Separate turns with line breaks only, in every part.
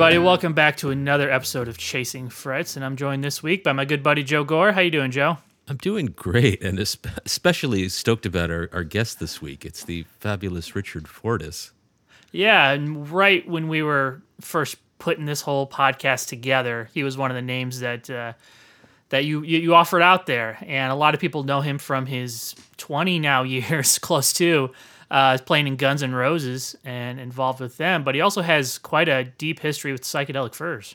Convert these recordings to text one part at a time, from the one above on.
Everybody, welcome back to another episode of Chasing Frets, and I'm joined this week by my good buddy Joe Gore. How you doing, Joe?
I'm doing great, and especially stoked about our, our guest this week. It's the fabulous Richard Fortus.
Yeah, and right when we were first putting this whole podcast together, he was one of the names that uh, that you, you offered out there, and a lot of people know him from his 20 now years, close to uh, playing in Guns N' Roses and involved with them. But he also has quite a deep history with psychedelic furs.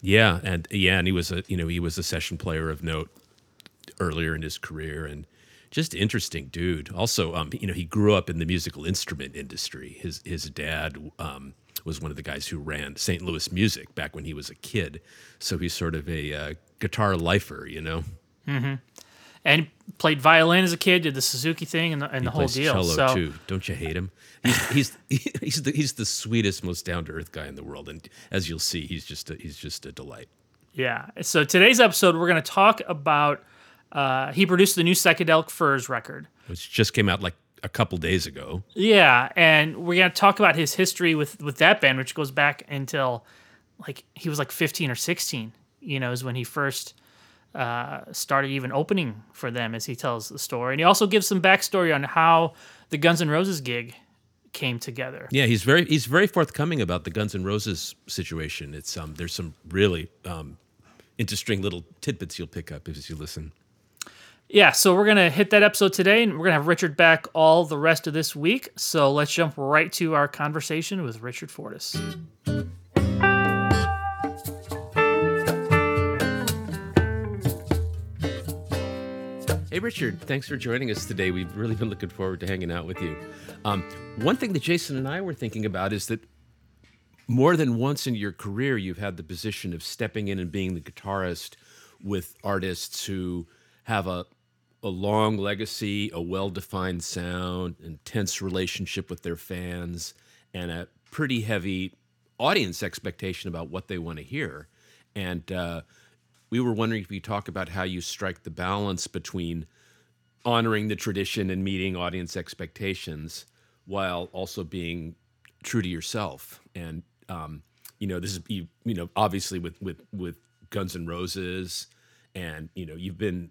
Yeah, and yeah, and he was a you know he was a session player of note earlier in his career, and just interesting dude. Also, um, you know, he grew up in the musical instrument industry. His his dad um, was one of the guys who ran St. Louis Music back when he was a kid, so he's sort of a uh, guitar lifer, you know.
Mm-hmm and played violin as a kid, did the Suzuki thing and the, and the whole deal.
Cello
so,
too. Don't you hate him? He's he's he's the, he's the sweetest, most down to earth guy in the world, and as you'll see, he's just a, he's just a delight.
Yeah. So today's episode, we're going to talk about. Uh, he produced the new psychedelic furs record,
which just came out like a couple days ago.
Yeah, and we're going to talk about his history with with that band, which goes back until like he was like 15 or 16. You know, is when he first uh, started even opening for them as he tells the story. And he also gives some backstory on how the Guns N' Roses gig came together.
Yeah, he's very he's very forthcoming about the Guns N' Roses situation. It's um there's some really um interesting little tidbits you'll pick up as you listen.
Yeah, so we're gonna hit that episode today, and we're gonna have Richard back all the rest of this week. So let's jump right to our conversation with Richard Fortus.
Hey, Richard, thanks for joining us today. We've really been looking forward to hanging out with you. Um, one thing that Jason and I were thinking about is that more than once in your career, you've had the position of stepping in and being the guitarist with artists who have a, a long legacy, a well defined sound, intense relationship with their fans, and a pretty heavy audience expectation about what they want to hear. And uh, we were wondering if you talk about how you strike the balance between honoring the tradition and meeting audience expectations while also being true to yourself. And um, you know, this is you, you know obviously with with with Guns N' Roses, and you know you've been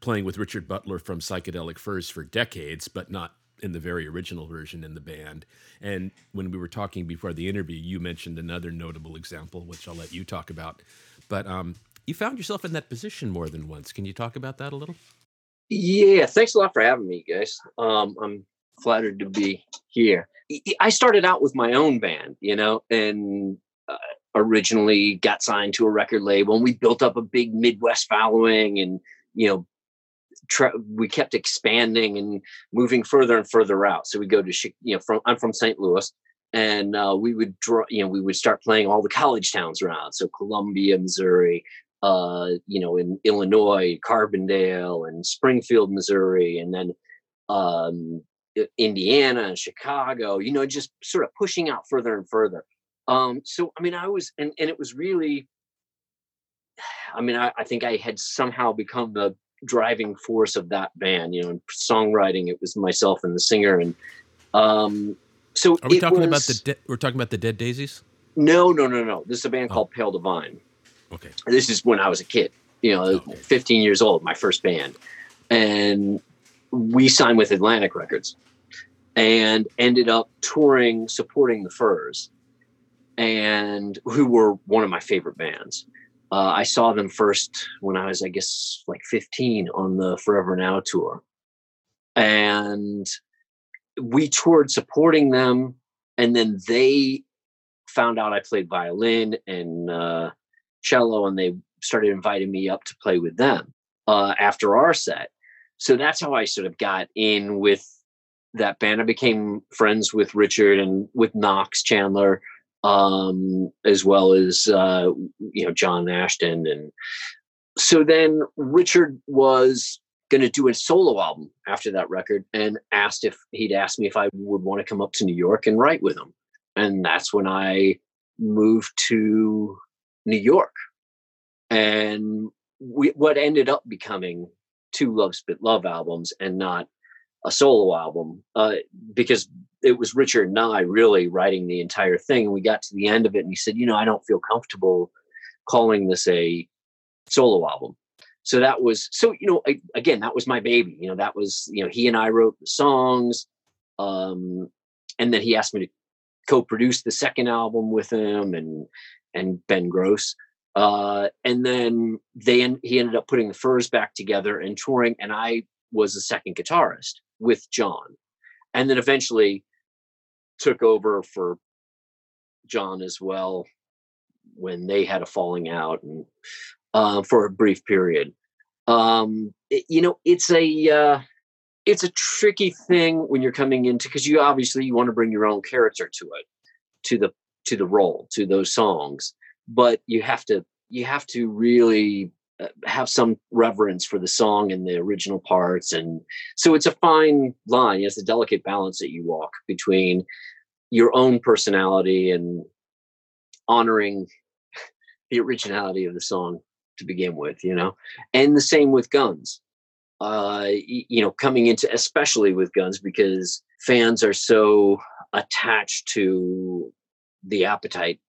playing with Richard Butler from Psychedelic Furs for decades, but not in the very original version in the band. And when we were talking before the interview, you mentioned another notable example, which I'll let you talk about. But um, you found yourself in that position more than once. Can you talk about that a little?
Yeah, thanks a lot for having me, guys. Um, I'm flattered to be here. I started out with my own band, you know, and uh, originally got signed to a record label, and we built up a big Midwest following, and you know, tra- we kept expanding and moving further and further out. So we go to, you know, from I'm from St. Louis, and uh, we would draw, you know, we would start playing all the college towns around. So Columbia, Missouri, uh, you know, in Illinois, Carbondale and Springfield, Missouri, and then um, Indiana and Chicago, you know, just sort of pushing out further and further. Um, so, I mean, I was, and, and it was really, I mean, I, I think I had somehow become the driving force of that band, you know, in songwriting, it was myself and the singer. And um, so,
are we talking was, about the, de- we're talking about the Dead Daisies?
No, no, no, no. This is a band oh. called Pale Divine.
Okay.
This is when I was a kid, you know, okay. 15 years old, my first band. And we signed with Atlantic Records and ended up touring supporting the Furs. and who were one of my favorite bands. Uh, I saw them first when I was, I guess, like 15 on the Forever Now tour. And we toured supporting them. And then they found out I played violin and uh, cello, and they started inviting me up to play with them uh, after our set. So that's how I sort of got in with that band. I became friends with Richard and with Knox Chandler, um, as well as uh, you know John Ashton, and so then Richard was going to do a solo album after that record, and asked if he'd asked me if I would want to come up to New York and write with him, and that's when I moved to New York, and we, what ended up becoming two Love Spit Love albums and not a solo album uh, because it was Richard and I really writing the entire thing. And we got to the end of it and he said, you know, I don't feel comfortable calling this a solo album. So that was, so, you know, I, again, that was my baby, you know, that was, you know, he and I wrote the songs. Um, and then he asked me to co-produce the second album with him and, and Ben Gross. Uh, and then they, he ended up putting the Furs back together and touring. And I was the second guitarist with John. And then eventually took over for John as well when they had a falling out and uh, for a brief period. Um, it, you know, it's a uh, it's a tricky thing when you're coming into because you obviously you want to bring your own character to it, to the to the role, to those songs, but you have to you have to really uh, have some reverence for the song and the original parts and so it's a fine line it's a delicate balance that you walk between your own personality and honoring the originality of the song to begin with you know? And the same with guns. Uh you know coming into especially with guns because fans are so attached to the appetite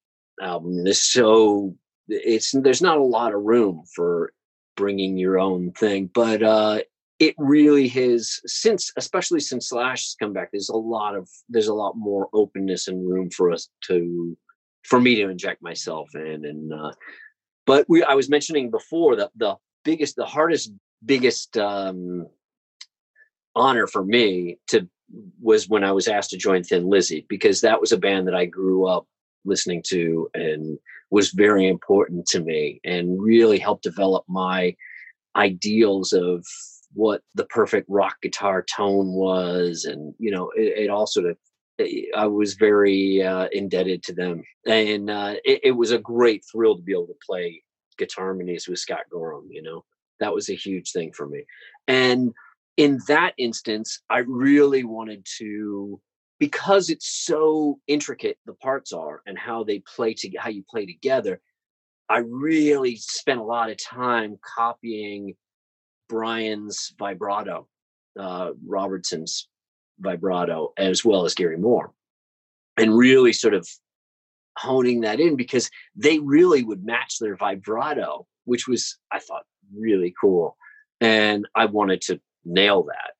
album this so it's there's not a lot of room for bringing your own thing but uh it really has since especially since slash has come back there's a lot of there's a lot more openness and room for us to for me to inject myself in and uh but we i was mentioning before that the biggest the hardest biggest um honor for me to was when i was asked to join thin lizzy because that was a band that i grew up listening to and was very important to me and really helped develop my ideals of what the perfect rock guitar tone was and you know it, it all sort of i was very uh, indebted to them. And uh, it, it, was a great thrill to be able to play guitar harmonies with scott gorham you know? That was a huge thing for me. And in that instance i really wanted to because it's so intricate the parts are and how they play to how you play together i really spent a lot of time copying brian's vibrato uh, robertson's vibrato as well as gary moore and really sort of honing that in because they really would match their vibrato which was i thought really cool and i wanted to nail that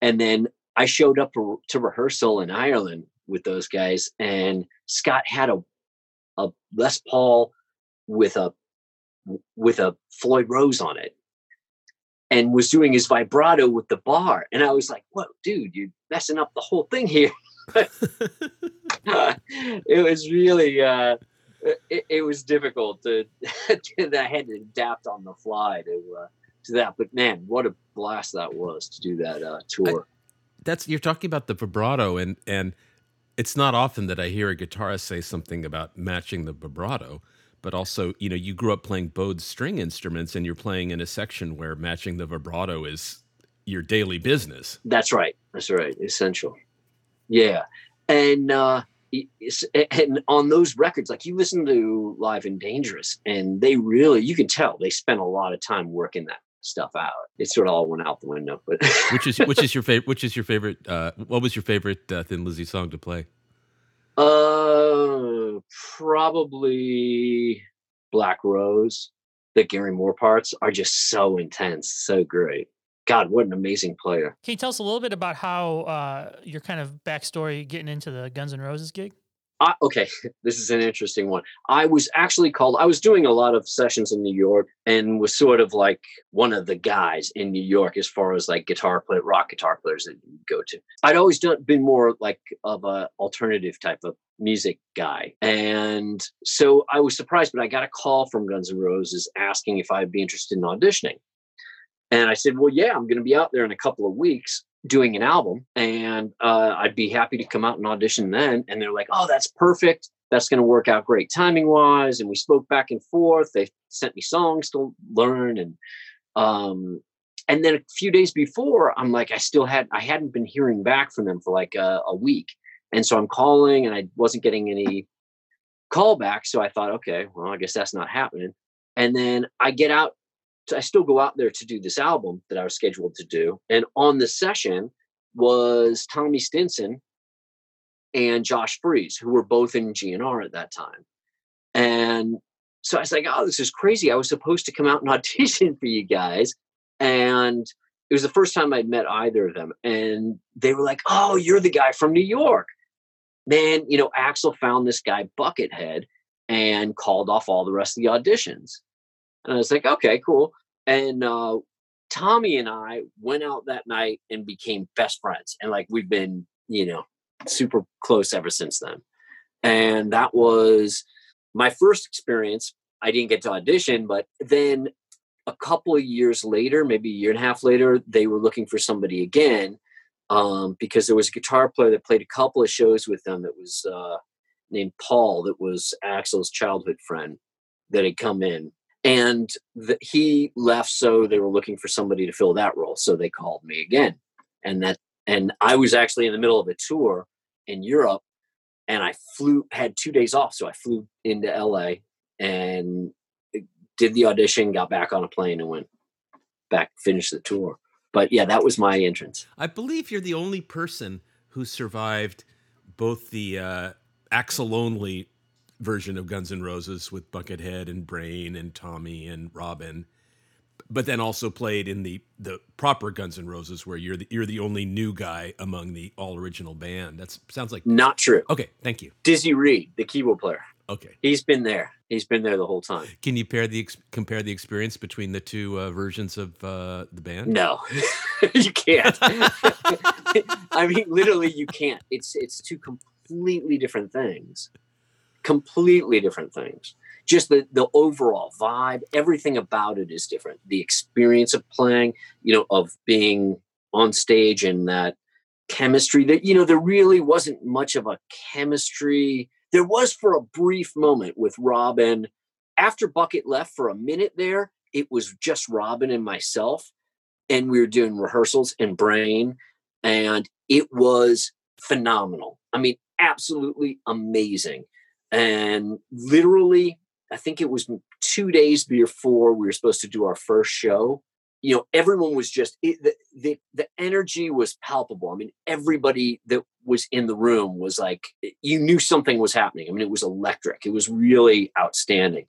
and then I showed up to rehearsal in Ireland with those guys, and Scott had a a Les Paul with a with a Floyd Rose on it, and was doing his vibrato with the bar, and I was like, "Whoa, dude, you're messing up the whole thing here." uh, it was really uh, it, it, was difficult to, I had to adapt on the fly to uh, to that. But man, what a blast that was to do that uh, tour. I,
that's you're talking about the vibrato and and it's not often that I hear a guitarist say something about matching the vibrato, but also, you know, you grew up playing bowed string instruments and you're playing in a section where matching the vibrato is your daily business.
That's right. That's right. Essential. Yeah. And uh and on those records, like you listen to Live and Dangerous, and they really, you can tell they spent a lot of time working that stuff out. It sort of all went out the window. But
which is which is your favorite? Which is your favorite? Uh, what was your favorite uh, Thin Lizzy song to play?
Uh, probably Black Rose. The Gary Moore parts are just so intense, so great. God, what an amazing player!
Can you tell us a little bit about how uh, your kind of backstory getting into the Guns N' Roses gig?
I, okay, this is an interesting one. I was actually called, I was doing a lot of sessions in New York and was sort of like one of the guys in New York as far as like guitar player, rock guitar players that you go to. I'd always done, been more like of a alternative type of music guy. And so I was surprised, but I got a call from Guns N' Roses asking if I'd be interested in auditioning. And I said, well, yeah, I'm going to be out there in a couple of weeks doing an album and uh, I'd be happy to come out and audition then. And they're like, oh, that's perfect. That's going to work out great timing wise. And we spoke back and forth. They sent me songs to learn. And, um, and then a few days before, I'm like, I still had, I hadn't been hearing back from them for like a, a week. And so I'm calling and I wasn't getting any call back. So I thought, okay, well, I guess that's not happening. And then I get out I still go out there to do this album that I was scheduled to do. And on the session was Tommy Stinson and Josh Freese, who were both in GNR at that time. And so I was like, oh, this is crazy. I was supposed to come out and audition for you guys. And it was the first time I'd met either of them. And they were like, oh, you're the guy from New York. Man, you know, Axl found this guy Buckethead and called off all the rest of the auditions. And I was like, okay, cool. And uh, Tommy and I went out that night and became best friends. And like we've been, you know, super close ever since then. And that was my first experience. I didn't get to audition, but then a couple of years later, maybe a year and a half later, they were looking for somebody again um, because there was a guitar player that played a couple of shows with them that was uh, named Paul, that was Axl's childhood friend that had come in and the, he left so they were looking for somebody to fill that role so they called me again. And that and i was actually in the middle of a tour in europe and i flew had two days off so i flew into la and did the audition got back on a plane and went back finished the tour. But yeah that was my entrance.
I believe you're the only person who survived both the uh, Axl only version of Guns N' Roses with Buckethead and Brain and Tommy and Robin, but then also played in the the proper Guns N' Roses where you're the, you're the only new guy among the all original band. That sounds like
not true.
Okay, thank you.
Dizzy Reed, the keyboard player.
Okay,
he's been there. He's been there the whole time.
Can you pair the compare the experience between the two uh, versions of uh, the band?
No, you can't. I mean, literally, you can't. It's it's two completely different things completely different things. Just the the overall vibe everything about it is different. The experience of playing you know of being on stage and that chemistry that you know there really wasn't much of a chemistry. There was for a brief moment with robin. After bucket left for a minute there it was just robin and myself and we were doing rehearsals in brain and it was phenomenal. I mean absolutely amazing and literally, I think it was two days before we were supposed to do our first show. You know, everyone was just it, the, the the energy was palpable. I mean, everybody that was in the room was like, eh, you knew something was happening. I mean, it was electric. It was really outstanding,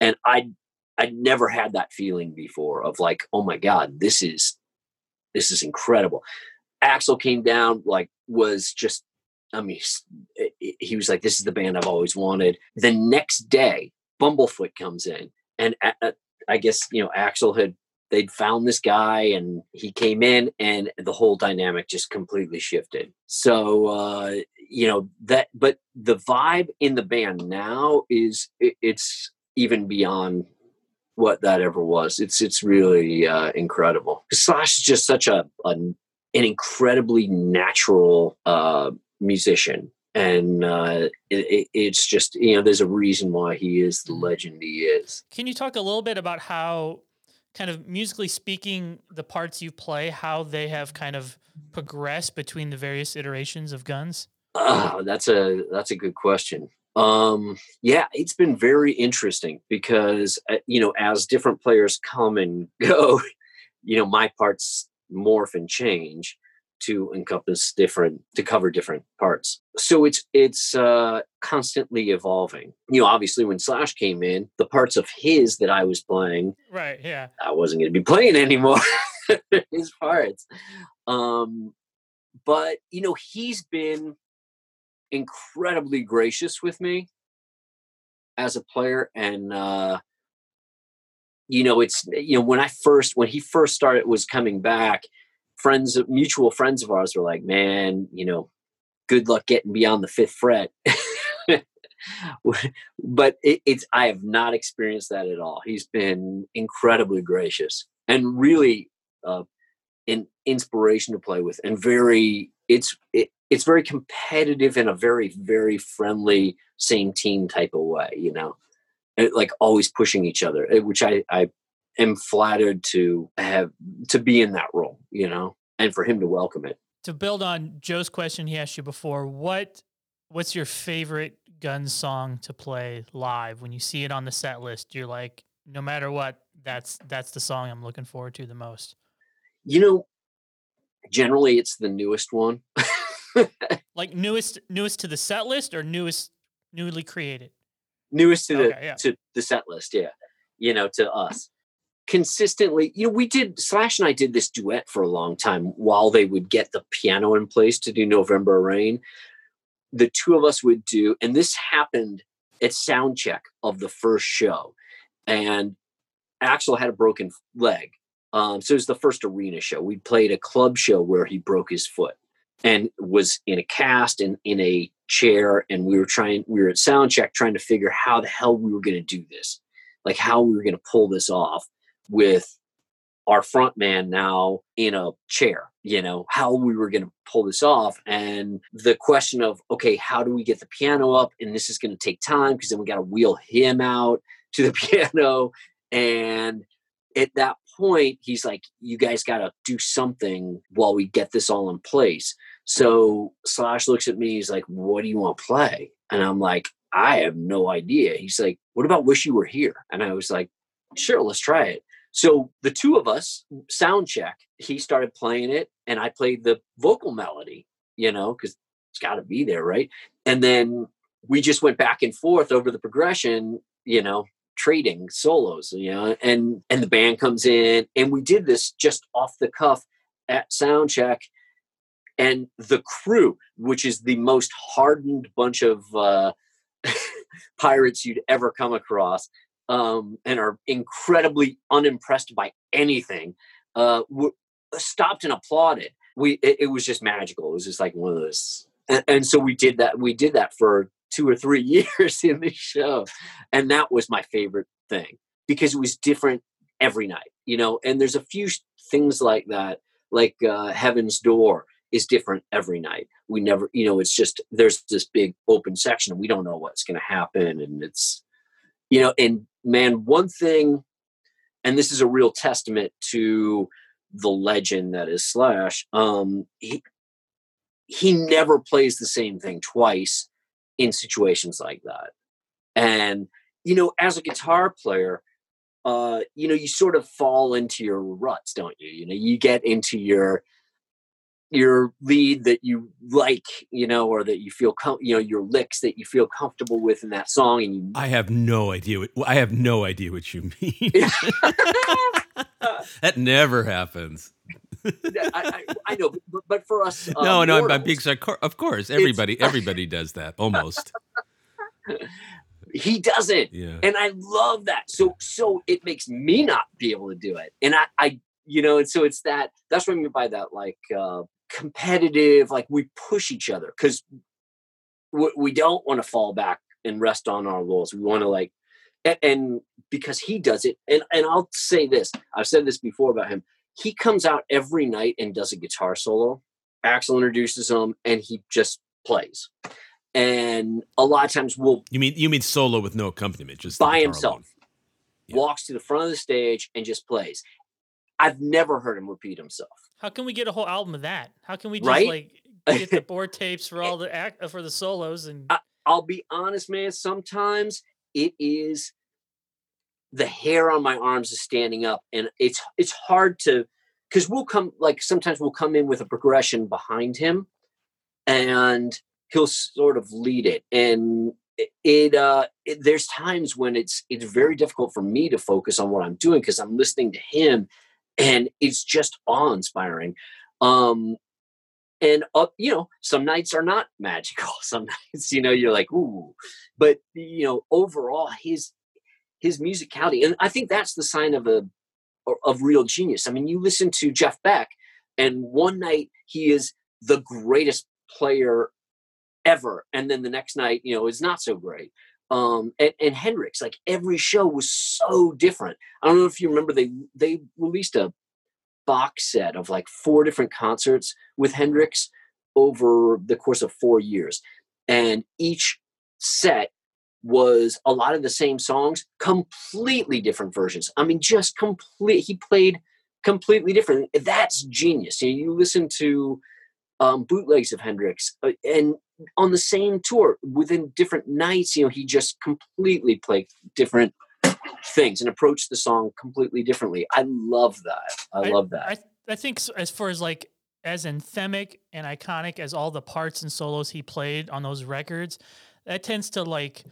and I I'd never had that feeling before of like, oh my god, this is this is incredible. Axl came down like was just I mean, he was like, "This is the band I've always wanted." The next day, Bumblefoot comes in, and I guess you know Axl had they'd found this guy, and he came in, and the whole dynamic just completely shifted. So uh, you know that, but the vibe in the band now is it's even beyond what that ever was. It's it's really uh, incredible. Slash is just such a, a an incredibly natural uh, musician and uh, it, it's just you know there's a reason why he is the mm-hmm. legend he is.
Can you talk a little bit about how kind of musically speaking the parts you play how they have kind of progressed between the various iterations of guns?
Oh, that's a that's a good question. Um yeah it's been very interesting because uh, you know as different players come and go you know my parts morph and change to encompass different to cover different parts. So it's it's uh constantly evolving. You know obviously when slash came in the parts of his that i was playing
right yeah.
I wasn't going to be playing anymore his parts. Um but you know he's been incredibly gracious with me as a player and uh you know it's you know when i first when he first started was coming back friends mutual friends of ours were like man you know good luck getting beyond the fifth fret. But it, it's i have not experienced that at all. He's been incredibly gracious and really uh, an inspiration to play with and very it's it, it's very competitive in a very very friendly same team type of way you know? It, like always pushing each other eh, which i i am flattered to have to be in that role you know and for him to welcome it.
To build on joe's question he asked you before what what's your favorite gun song to play live? When you see it on the set list you're like no matter what that's that's the song i'm looking forward to the most.
You know generally it's the newest one.
Like newest newest to the set list or newest newly created?
Newest to the
yeah.
to the set list yeah. You know to us consistently you know we did slash and i did this duet for a long time while they would get the piano in place to do november rain. The two of us would do and this happened at sound check of the first show. And axl had a broken leg um, so it was the first arena show. We played a club show where he broke his foot and was in a cast and in a chair and we were trying we were at sound check trying to figure how the hell we were going to do this. Like how we were going to pull this off with our front man now in a chair you know how we were going to pull this off and the question of okay how do we get the piano up and this is going to take time because then we got to wheel him out to the piano and at that point he's like you guys got to do something while we get this all in place. So slash looks at me he's like what do you want to play? And i'm like i have no idea. He's like what about wish you were here? And i was like sure let's try it so the two of us sound check he started playing it and i played the vocal melody you know because it's got to be there right? And then we just went back and forth over the progression you know trading solos you know and and the band comes in and we did this just off the cuff at sound check. And the crew which is the most hardened bunch of uh pirates you'd ever come across um and are incredibly unimpressed by anything uh w- stopped and applauded. We it, it was just magical. It was just like one of those and, and so we did that we did that for two or three years in the show and that was my favorite thing because it was different every night you know and there's a few things like that like uh, heaven's door is different every night. We never you know it's just there's this big open section we don't know what's going to happen and it's you know and man one thing and this is a real testament to the legend that is slash um he he never plays the same thing twice in situations like that. And, you know, as a guitar player, uh, you know, you sort of fall into your ruts, don't you? You know, you get into your your lead that you like, you know, or that you feel, com- you know, your licks that you feel comfortable with in that song, and you.
I have no idea. What, I have no idea what you mean. that never happens.
I, I, I know, but, but for us, uh,
no, no, I'm, I'm being sarcastic. Of course, everybody, everybody does that almost.
he doesn't.
Yeah.
and i love that so so it makes me not be able to do it and i i you know and so it's that that's what i mean by that like uh competitive like we push each other because we, we don't want to fall back and rest on our laurels. We want to like and, and because he does it and and i'll say this i've said this before about him he comes out every night and does a guitar solo. Axl introduces him and he just plays. And a lot of times we'll
You mean you mean solo with no accompaniment, just
by himself.
alone. Yeah.
walks to the front of the stage and just plays i've never heard him repeat himself
How can we get a whole album of that? How can we just
Right?
like get the board tapes for all the act uh, for the solos and
I- i'll be honest man sometimes it is the hair on my arms is standing up and it's it's hard to because we'll come like sometimes we'll come in with a progression behind him and he'll sort of lead it and it, it uh it, there's times when it's it's very difficult for me to focus on what i'm doing because i'm listening to him and it's just awe inspiring um and uh, you know some nights are not magical some nights you know you're like ooh but you know overall his his musicality and i think that's the sign of a of real genius. I mean you listen to jeff beck and one night he is the greatest player ever and then the next night you know is not so great um and, and hendrix like every show was so different i don't know if you remember they they released a box set of like four different concerts with Hendrix over the course of four years. And each set was a lot of the same songs, completely different versions. I mean, just complete. He played completely different. That's genius. You, know, you listen to um, bootlegs of Hendrix, uh, and on the same tour, within different nights, you know, he just completely played different things and approached the song completely differently. I love that. I, I love that.
I, I think as far as like as anthemic and iconic as all the parts and solos he played on those records, that tends to like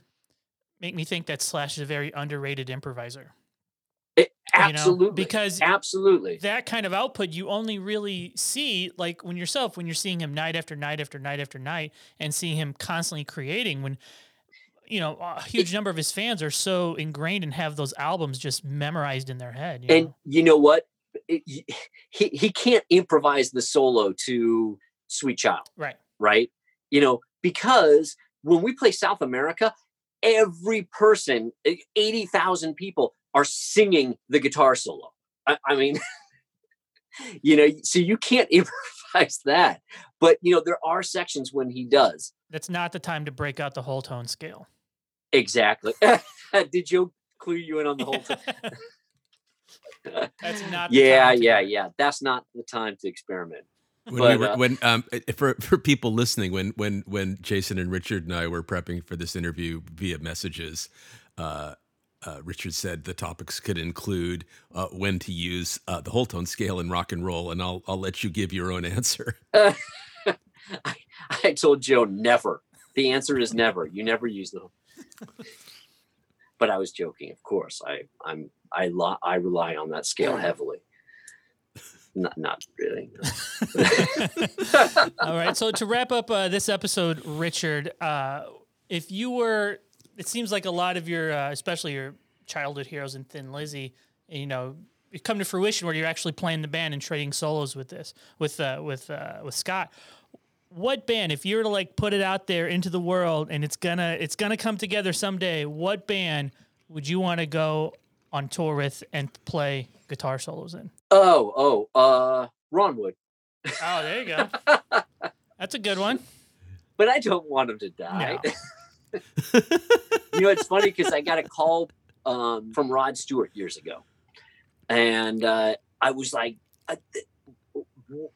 make me think that Slash is a very underrated improviser.
It, absolutely. You know?
Because
absolutely
that kind of output you only really see like when yourself when you're seeing him night after night after night after night and seeing him constantly creating when you know, a huge number of his fans are so ingrained and have those albums just memorized in their head.
You
and
know? you know what? He he can't improvise the solo to Sweet Child.
Right.
Right. You know, because when we play South America, every person, eh, 80,000 people are singing the guitar solo. I, I mean, you know, so you can't improvise that. But, you know, there are sections when he does.
That's not the time to break out the whole tone scale.
Exactly. Did you clue you in on the whole thing?
That's not.
yeah, yeah, yeah. That's not the time to experiment.
When, but, we were, uh, when um, for for people listening, when when when Jason and Richard and I were prepping for this interview via messages, uh, uh, Richard said the topics could include uh, when to use uh, the whole tone scale in rock and roll, and I'll I'll let you give your own answer.
I, I told Joe never. The answer is never. You never use them but I was joking, of course. I I'm I lo- I rely on that scale heavily. Not not really. No.
All right. So to wrap up uh, this episode, Richard, uh, if you were, it seems like a lot of your, uh, especially your childhood heroes in Thin Lizzy, you know, come to fruition where you're actually playing the band and trading solos with this with uh, with uh, with Scott. What band if you were to like put it out there into the world and it's gonna it's gonna come together someday what band would you want to go on tour with and play guitar solos in?
Oh oh uh ron wood.
Oh there you go. That's a good one.
But i don't want him to die. No. you know it's funny because i got a call um, from rod stewart years ago and uh, i was like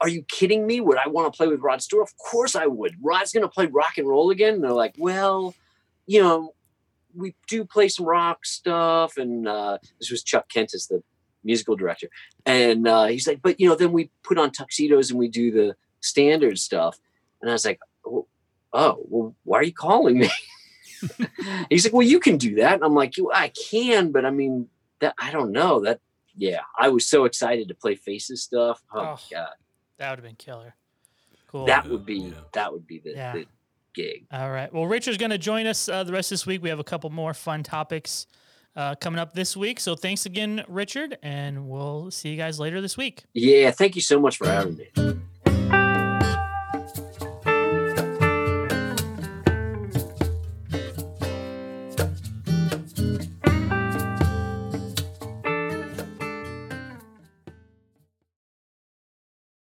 are you kidding me? Would I want to play with Rod Stewart? Of course I would. Rod's going to play rock and roll again. And they're like, well, you know, we do play some rock stuff. And uh, this was Chuck Kentis the musical director. And uh, he's like, but, you know, then we put on tuxedos and we do the standard stuff. And I was like, oh, oh well, why are you calling me? he's like, well, you can do that. And I'm like, I can, but I mean, that I don't know that. Yeah, I was so excited to play Faces stuff. Oh, oh. god.
That would have been killer. Cool.
That would be yeah. that would be the, yeah. the, gig.
All right. Well, Richard's going to join us uh, the rest of this week. We have a couple more fun topics uh, coming up this week. So thanks again, Richard, and we'll see you guys later this week.
Yeah. Thank you so much for having me.